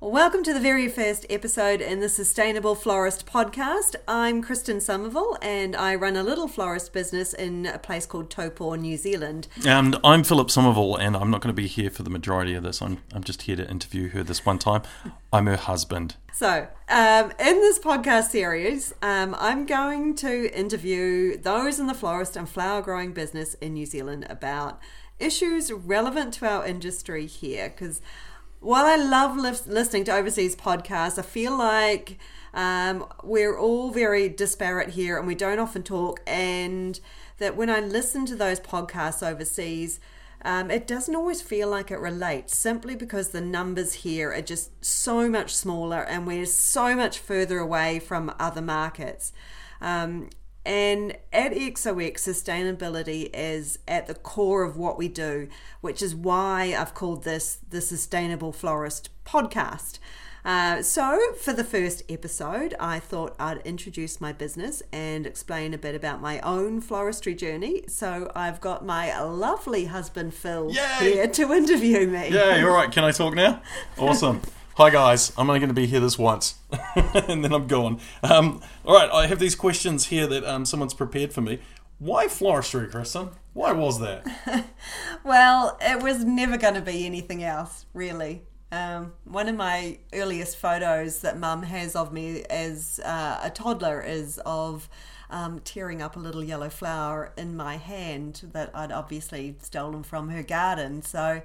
Welcome to the very first episode in the Sustainable Florist podcast. I'm Kristen Somerville and I run a little florist business in a place called Taupo, New Zealand. And I'm Philip Somerville, and I'm not going to be here for the majority of this. I'm, I'm just here to interview her this one time. I'm her husband. So, um, in this podcast series, um, I'm going to interview those in the florist and flower growing business in New Zealand about issues relevant to our industry here because while I love listening to overseas podcasts, I feel like um, we're all very disparate here and we don't often talk. And that when I listen to those podcasts overseas, um, it doesn't always feel like it relates simply because the numbers here are just so much smaller and we're so much further away from other markets. Um, and at XOX, sustainability is at the core of what we do, which is why I've called this the Sustainable Florist podcast. Uh, so, for the first episode, I thought I'd introduce my business and explain a bit about my own floristry journey. So, I've got my lovely husband Phil Yay! here to interview me. Yeah, you're all right. Can I talk now? Awesome. Hi guys, I'm only going to be here this once, and then I'm gone. Um, all right, I have these questions here that um, someone's prepared for me. Why floristry, Kristen? Why was that? well, it was never going to be anything else, really. Um, one of my earliest photos that Mum has of me as uh, a toddler is of um, tearing up a little yellow flower in my hand that I'd obviously stolen from her garden. So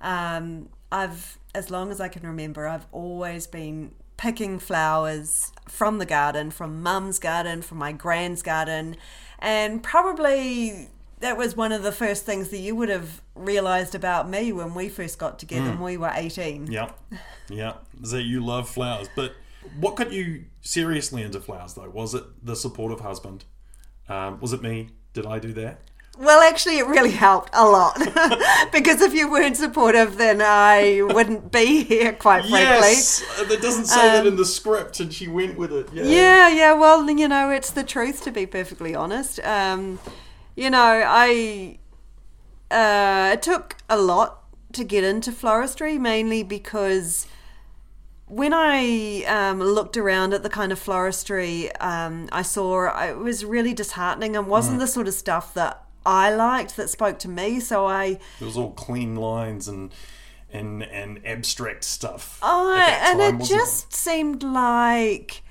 um, I've, as long as I can remember, I've always been picking flowers from the garden, from mum's garden, from my grand's garden, and probably that was one of the first things that you would have realized about me when we first got together mm. when we were 18. Yeah. Yeah. That you love flowers. But what got you seriously into flowers, though? Was it the supportive husband? Um, was it me? Did I do that? Well, actually, it really helped a lot because if you weren't supportive, then I wouldn't be here. Quite frankly, yes, that doesn't say um, that in the script, and she went with it. Yeah. yeah, yeah. Well, you know, it's the truth. To be perfectly honest, um, you know, I uh, it took a lot to get into floristry, mainly because when I um, looked around at the kind of floristry um, I saw, it was really disheartening and wasn't mm. the sort of stuff that I liked that spoke to me. So I it was all clean lines and and and abstract stuff. Oh, and it just it? seemed like.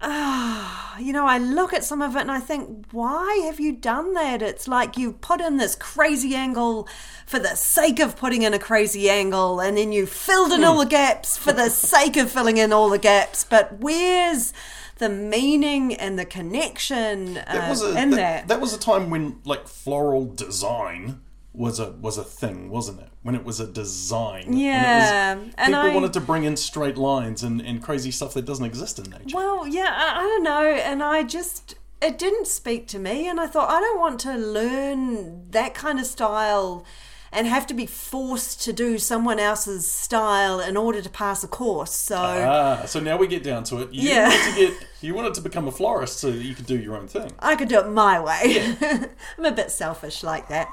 Ah, you know, I look at some of it and I think, why have you done that? It's like you put in this crazy angle for the sake of putting in a crazy angle, and then you filled in all hmm. the gaps for the sake of filling in all the gaps. But where's the meaning and the connection uh, that was a, in that, that. That was a time when like floral design was a was a thing, wasn't it? When it was a design. Yeah. Was, and people I, wanted to bring in straight lines and, and crazy stuff that doesn't exist in nature. Well, yeah, I, I don't know. And I just it didn't speak to me and I thought I don't want to learn that kind of style and have to be forced to do someone else's style in order to pass a course. So ah, so now we get down to it. You yeah. wanted to get you wanted to become a florist so that you could do your own thing. I could do it my way. Yeah. I'm a bit selfish like that.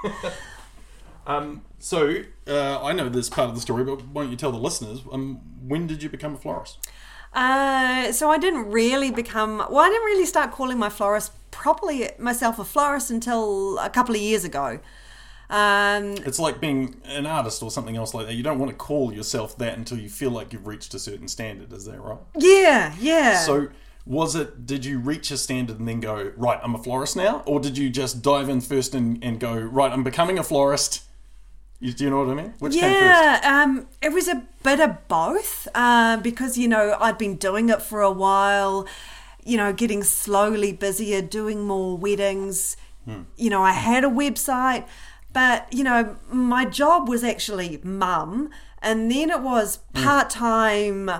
um, so uh, I know this part of the story, but why don't you tell the listeners? Um, when did you become a florist? Uh, so I didn't really become. Well, I didn't really start calling my florist properly myself a florist until a couple of years ago. Um, it's like being an artist or something else like that. You don't want to call yourself that until you feel like you've reached a certain standard. Is that right? Yeah, yeah. So, was it? Did you reach a standard and then go right? I'm a florist now, or did you just dive in first and, and go right? I'm becoming a florist. You, do you know what I mean? Which yeah, um, it was a bit of both uh, because you know I'd been doing it for a while. You know, getting slowly busier, doing more weddings. Hmm. You know, I had a website. But, you know, my job was actually mum, and then it was part time.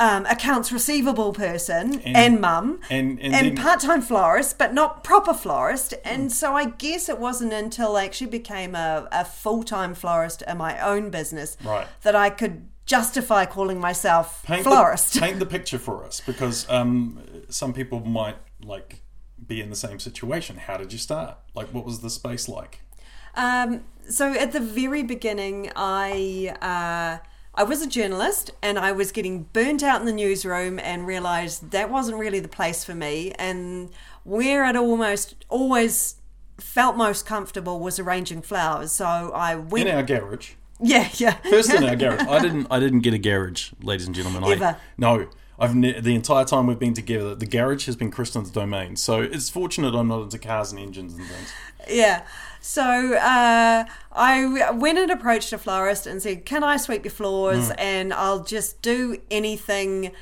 Um, accounts receivable person and, and mum and, and, and part time florist, but not proper florist. And mm. so I guess it wasn't until I actually became a, a full time florist in my own business right. that I could justify calling myself paint florist. The, paint the picture for us because um, some people might like be in the same situation. How did you start? Like, what was the space like? Um, so at the very beginning, I uh, I was a journalist and I was getting burnt out in the newsroom and realized that wasn't really the place for me. And where I'd almost always felt most comfortable was arranging flowers. So I went. In our garage. yeah, yeah. First in our garage. I didn't. I didn't get a garage, ladies and gentlemen. I, Ever. no. I've ne- the entire time we've been together, the garage has been Kristen's domain. So it's fortunate I'm not into cars and engines and things. Yeah. So uh, I went and approached a florist and said, "Can I sweep your floors? And I'll just do anything."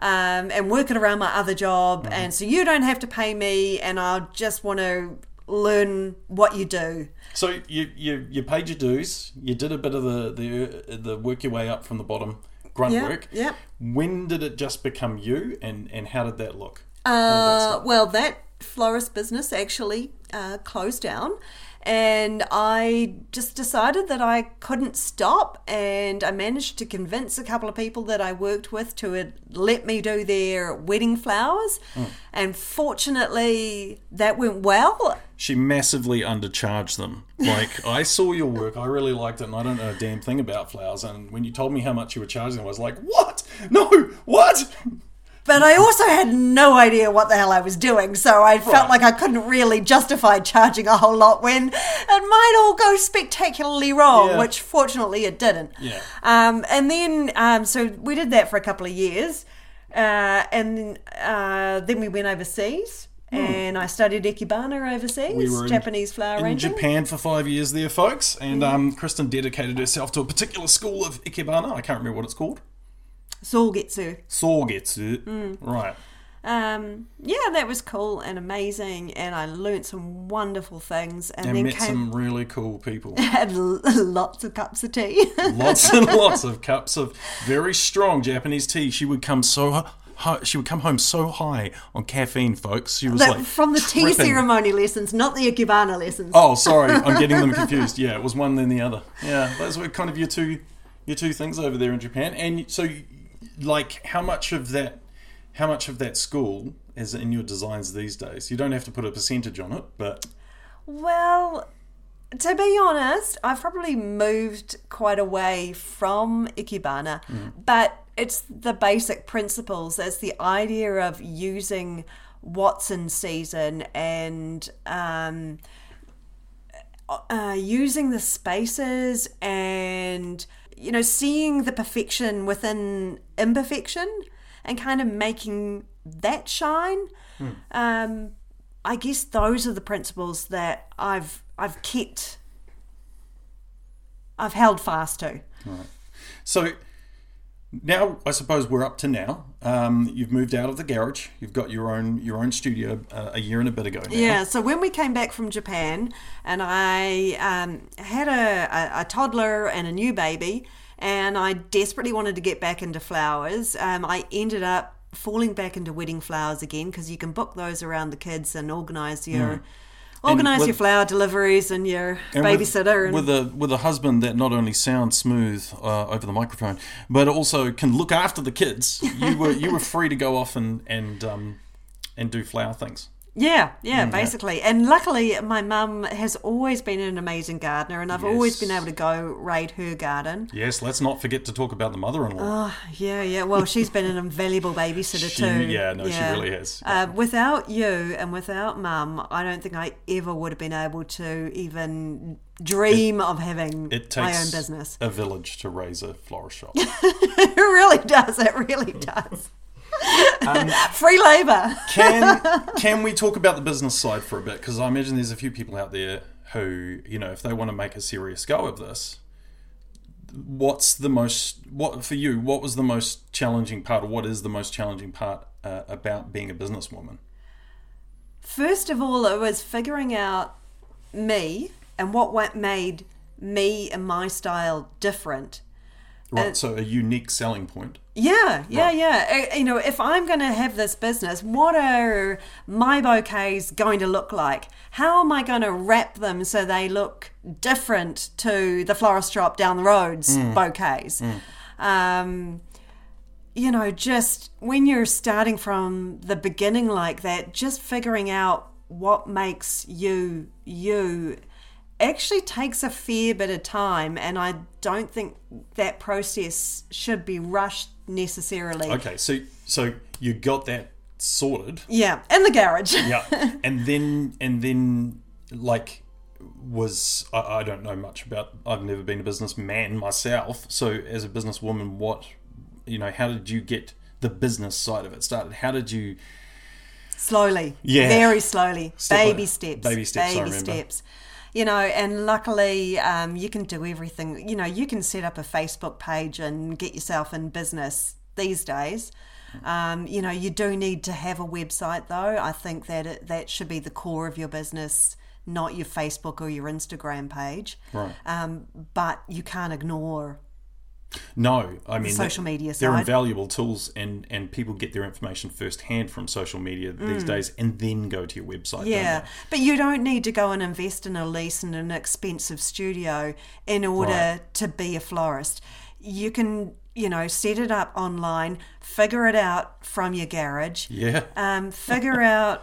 Um, and work it around my other job, and so you don't have to pay me, and I just want to learn what you do. So you you, you paid your dues. You did a bit of the the the work your way up from the bottom, grunt Yeah, work. yeah. When did it just become you, and and how did that look? Did that Uh, well, that florist business actually uh, closed down, and I just decided that I couldn't stop, and I managed to convince a couple of people that I worked with to let me do their wedding flowers, hmm. and fortunately that went well. she massively undercharged them. Like I saw your work, I really liked it, and I don't know a damn thing about flowers. And when you told me how much you were charging, I was like, "What? No, what?" But I also had no idea what the hell I was doing, so I felt Right. like I couldn't really justify charging a whole lot when it might all go spectacularly wrong, Yeah. which fortunately it didn't. Yeah. Um, and then, um, so we did that for a couple of years, uh, and uh, then we went overseas. And I studied ikebana overseas, Hmm. We were in- Japanese flower in arranging. Japan for five years there, folks. And um, Kristen dedicated herself to a particular school of ikebana. I can't remember what it's called. Sogetsu. Sogetsu. Hmm. Right. Um, yeah, that was cool and amazing, and I learnt some wonderful things. And, And then met came some really cool people. had lots of cups of tea. lots and lots of cups of very strong Japanese tea. She would come so she would come home so high on caffeine, folks. She was That- like from the tea tripping. ceremony lessons, not the ikebana lessons. Oh, sorry, I'm getting them confused. Yeah, it was one then the other. Yeah, those were kind of your two your two things over there in Japan. And so, like, how much of that how much of that school is in your designs these days? You don't have to put a percentage on it, but Well, to be honest, I've probably moved quite away from ikebana, but it's the basic principles. It's the idea of using what's in season and um, uh, using the spaces and you know seeing the perfection within imperfection and kind of making that shine. Um, I guess those are the principles that I've I've kept. I've held fast to. Right. So now I suppose we're up to now. Um, you've moved out of the garage. You've got your own your own studio uh, a year and a bit ago. Now. Yeah, so when we came back from Japan and I um, had a, a, a toddler and a new baby, and I desperately wanted to get back into flowers, um, I ended up falling back into wedding flowers again because you can book those around the kids and organise your. Organise with- your flower deliveries and your And with- babysitter and with, a with a husband that not only sounds smooth uh, over the microphone, but also can look after the kids. You were you were free to go off and and um, and do flower things. Yeah, Mm, yeah, basically. And luckily, my mum has always been an amazing gardener, and I've always been able to go raid her garden. Yes, let's not forget to talk about the mother-in-law. Oh, yeah, yeah. Well, she's been an invaluable babysitter She- too. yeah, no, she really has. Uh, without you and without mum, I don't think I ever would have been able to even dream of having it my takes own business. a village to raise a florist shop. it really does. It really does. Um, Free labour. can can we talk about the business side for a bit? Because I imagine there's a few people out there who, you know, if they want to make a serious go of this, what's the most what for you? What was the most challenging part, or what is the most challenging part uh, about being a businesswoman? First of all, it was figuring out me and what what made me and my style different. Right, so a unique selling point. Yeah, yeah, Right. yeah. Uh, You know, if I'm going to have this business, what are my bouquets going to look like? How am I going to wrap them so they look different to the florist shop down the road's bouquets? Um, you know, just when you're starting from the beginning like that, just figuring out what makes you you actually takes a fair bit of time, and I don't think that process should be rushed necessarily. Okay, so so you got that sorted. Yeah, in the garage. Yeah, and then and then like was I, I don't know much about. I've never been a businessman myself. So as a businesswoman, what you know, how did you get the business side of it started? How did you? slowly. Yeah. Very slowly. Step baby steps. baby steps, I Baby steps. You know, and luckily, um, you can do everything. You know, you can set up a Facebook page and get yourself in business these days. Um, you know, you do need to have a website, though. I think that it, that should be the core of your business, not your Facebook or your Instagram page. Right. Um, but you can't ignore No, I mean social media They're side. invaluable tools, and and people get their information firsthand from social media these days, and then go to your website. Mm. Yeah, but you don't need to go and invest in a lease and an expensive studio in order Right. to be a florist. You can, you know, set it up online, figure it out from your garage, yeah. um, figure out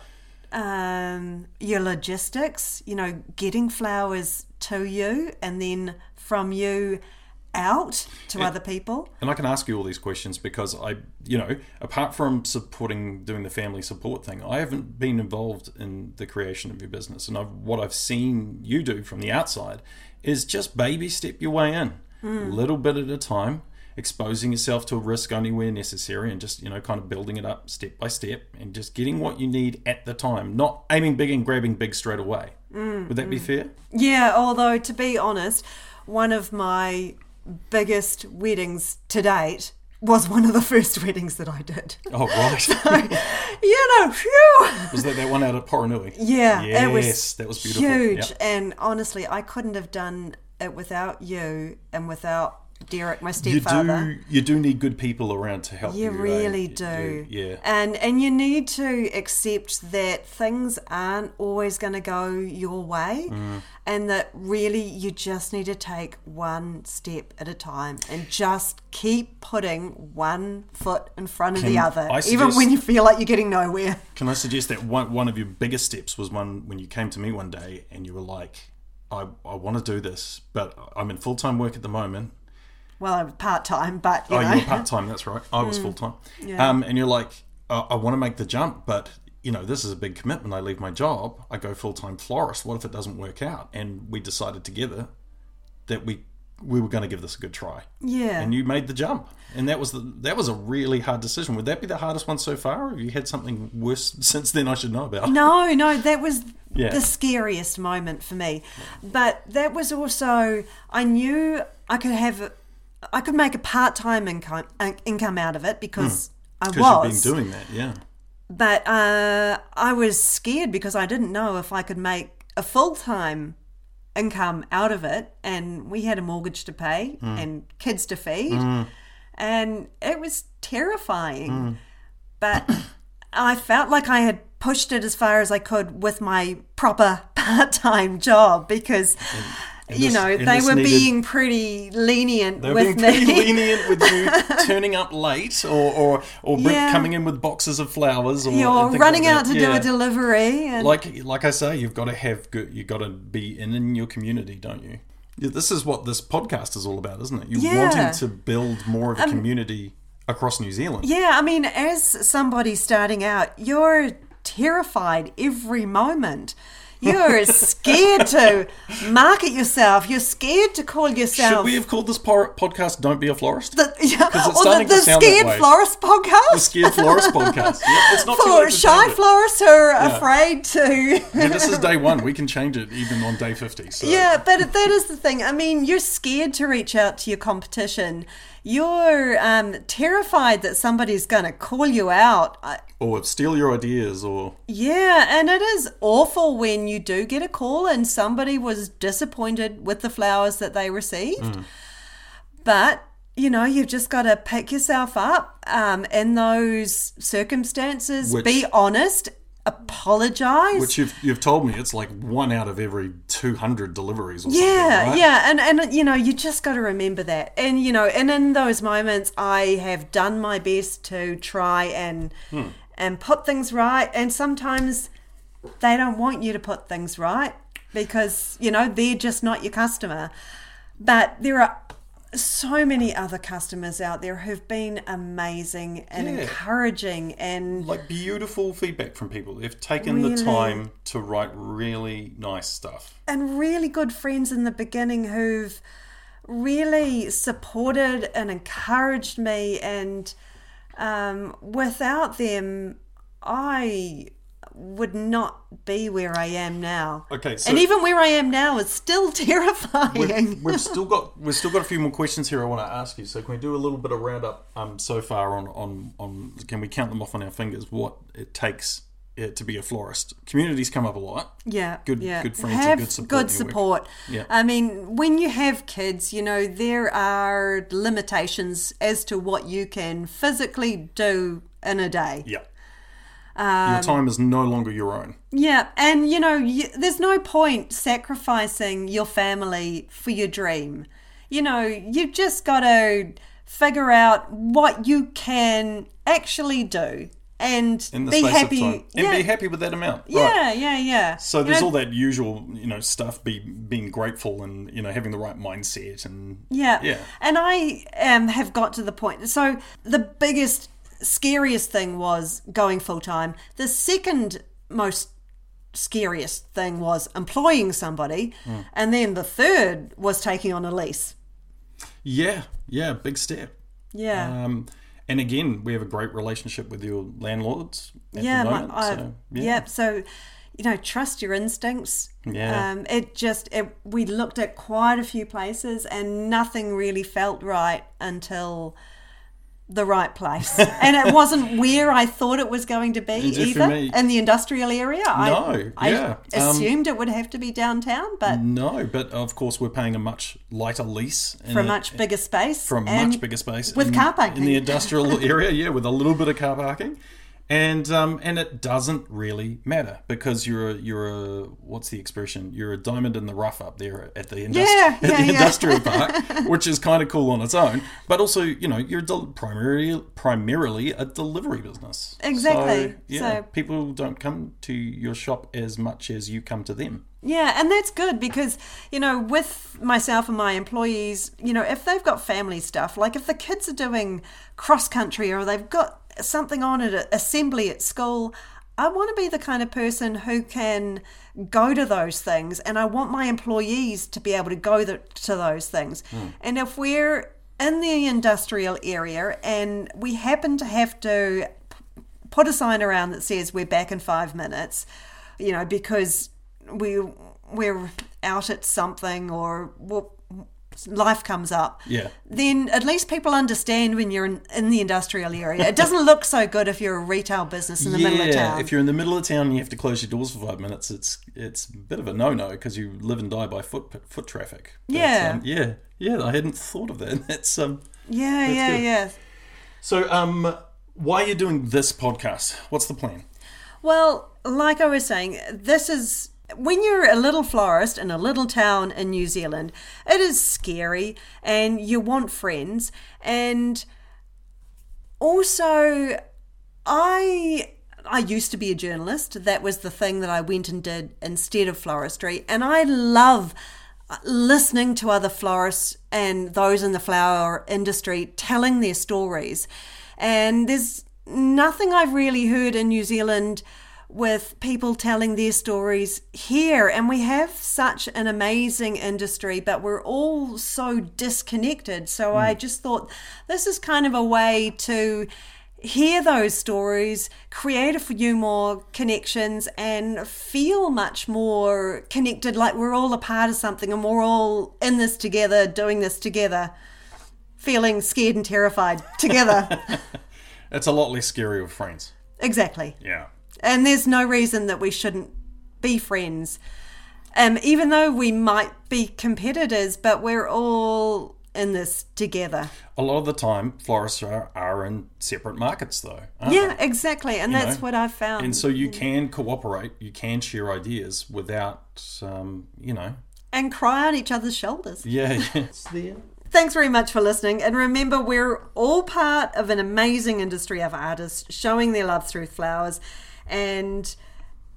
um, your logistics, you know, getting flowers to you and then from you out to other people. And I can ask you all these questions because I, you know, apart from supporting doing the family support thing, I haven't been involved in the creation of your business. And I've, what I've seen you do from the outside is just baby step your way in, a little bit at a time, exposing yourself to a risk only where necessary, and just you know, kind of building it up step by step, and just getting what you need at the time, not aiming big and grabbing big straight away. Hmm. Would that be hmm. fair? Yeah, although to be honest, one of my biggest weddings to date was one of the first weddings that I did. Oh right, you know, phew. was that that one out at Poronui? Yeah, yes, it was that was beautiful. huge. Yep. And honestly, I couldn't have done it without you and without Derek, my You stepfather. do, you do need good people around to help you. You eh? really You do. Yeah. And and you need to accept that things aren't always going to go your way Mm. and that really you just need to take one step at a time and just keep putting one foot in front of the other I even when you feel like you're getting nowhere. Can I suggest that one, one of your biggest steps was one when you came to me one day and you were like, I, I want to do this, but I'm in full time work at the moment. Well, I was part-time, but you Oh, know. you were part time, that's right. I was full time. Yeah. Um, and you're like, I, I want to make the jump, but you know, this is a big commitment. I leave my job, I go full time florist. What if it doesn't work out? And we decided together that we we were going to give this a good try. yeah. and you made the jump and that was the that was a really hard decision would that be the hardest one so far or have you had something worse since then i should know about No, no, that was Yeah. the scariest moment for me. But that was also I knew I could have I could make a part-time income uh, income out of it because I because Hmm. you've was. been doing that yeah but uh, I was scared because I didn't know if I could make a full-time income out of it and we had a mortgage to pay Hmm. and kids to feed and it was terrifying but I felt like I had pushed it as far as I could with my proper part-time job because you this- know they were needed- being pretty lenient with me. they were being pretty lenient with you turning up late or or, or Yeah. coming in with boxes of flowers or you're running like out to do a delivery and like like I say, you've got to have good. You've got to be in in your community, don't you? This is what this podcast is all about, isn't it? You Yeah. Um, wanting to build more of a community across New Zealand. Yeah, I mean, as somebody starting out, you're terrified every moment. You're scared to market yourself. You're scared to call yourself Should we have called this por- podcast "Don't Be a Florist"? the, yeah, it's or the, the Scared. Florist podcast? The Scared Florist podcast. Yeah, it's not For shy florists who are afraid to. Yeah, this is day one. We can change it even on day fifty. So. Yeah, but that is the thing. I mean, you're scared to reach out to your competition. You're um, terrified that somebody's going to call you out. I, Or steal your ideas, or Yeah, and it is awful when you do get a call and somebody was disappointed with the flowers that they received. Mm. But you know, you've just got to pick yourself up um, in those circumstances. Which- be honest. Apologize. which you've you've told me it's like one out of every two hundred deliveries. Or yeah, something, right? yeah, and and you know, you just got to remember that, and you know, and in those moments, I have done my best to try and hmm. and put things right, and sometimes they don't want you to put things right. because you know they're just not your customer. But there are so many other customers out there who've been amazing and Yeah. encouraging and like beautiful feedback from people. They've taken the time to write really nice stuff. and really good friends in the beginning who've really supported and encouraged me and um, without them i would not be where i am now Okay, so and even where i am now is still terrifying we've, we've still got we've still got a few more questions here I want to ask you. So can we do a little bit of roundup um, so far on, on on can we count them off on our fingers what it takes uh, to be a florist? Communities come up a lot. Yeah, Good- yeah. good friends and good support good in your work. support. Yeah. I mean, when you have kids, you know there are limitations as to what you can physically do in a day. Yeah. Um, Your time is no longer your own. Yeah, and you know, you, there's no point sacrificing your family for your dream. You know, you've just got to figure out what you can actually do and be happy. And yeah, be happy with that amount. Right. yeah, yeah, yeah. So You there's know, all that usual, you know, stuff. Be being grateful and you know having the right mindset and Yeah. yeah. And I um, have got to the point. So the biggest, scariest thing was going full time. The second most scariest thing was employing somebody. Hmm. And then the third was taking on a lease. Yeah, yeah, big step. Yeah. Um, and again, we have a great relationship with your landlords at yeah. the my- I- so, yeah. So, you know, trust your instincts. Yeah. Um, it just, it, we looked at quite a few places and nothing really felt right until the right place. and it wasn't where I thought it was going to be either me- in the industrial area. No, I, I yeah. Um, assumed it would have to be downtown, but No, but of course we're paying a much lighter lease in for a a- much bigger space. for a much bigger space with in, car parking. in the industrial area. Yeah, with a little bit of car parking, and um, and it doesn't really matter because you're a you're a what's the expression? You're a diamond in the rough up there at the, industri- Yeah, at yeah, the yeah. industrial park, which is kind of cool on its own. But also, you know, you're del- primarily primarily a delivery business. Exactly. So, yeah, So- people don't come to your shop as much as you come to them. Yeah, and that's good because, you know, with myself and my employees, you know, if they've got family stuff, like if the kids are doing cross country or they've got something on at assembly at school, I want to be the kind of person who can go to those things and I want my employees to be able to go th- to those things. Hmm. And if we're in the industrial area and we happen to have to p- put a sign around that says we're back in five minutes, you know, because we we're out at something or well, life comes up. Yeah. Then at least people understand when you're in, in the industrial area. It doesn't look so good if you're a retail business in the middle of town. if you're in the middle of town and you have to close your doors for five minutes, it's it's a bit of a no no because you live and die by foot foot traffic. But, Yeah. um, yeah, yeah. I hadn't thought of that. That's um. yeah, yeah, good. yeah. So um, why are you doing this podcast? What's the plan? Well, like I was saying, this is when you're a little florist in a little town in New Zealand, it is scary and you want friends. And also, I. I used to be a journalist. That was the thing that I went and did instead of floristry. And I love uh, listening to other florists and those in the flower industry telling their stories. And there's nothing I've really heard in New Zealand with people telling their stories here. And we have such an amazing industry, but we're all so disconnected. So I hmm. just thought this is kind of a way to hear those stories, create a few more connections, and feel much more connected like we're all a part of something and we're all in this together, doing this together, feeling scared and terrified together. It's a lot less scary with friends. exactly. Yeah. And there's no reason that we shouldn't be friends. Um, even though we might be competitors, but we're all in this together. A lot of the time, florists are, are in separate markets, though. Yeah, they? exactly. And that's know, what I've found. And so you can cooperate, you can share ideas without, um, you know, and cry on each other's shoulders. yeah, yeah. There. Thanks very much for listening. And remember, we're all part of an amazing industry of artists showing their love through flowers. And,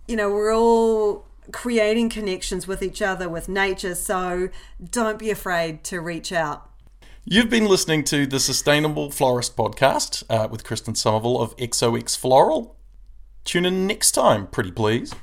you know, we're all creating connections with each other, with nature. So don't be afraid to reach out. You've been listening to the Sustainable Florist podcast uh, with Kristen Somerville of XOX Floral. Tune in next time, pretty please.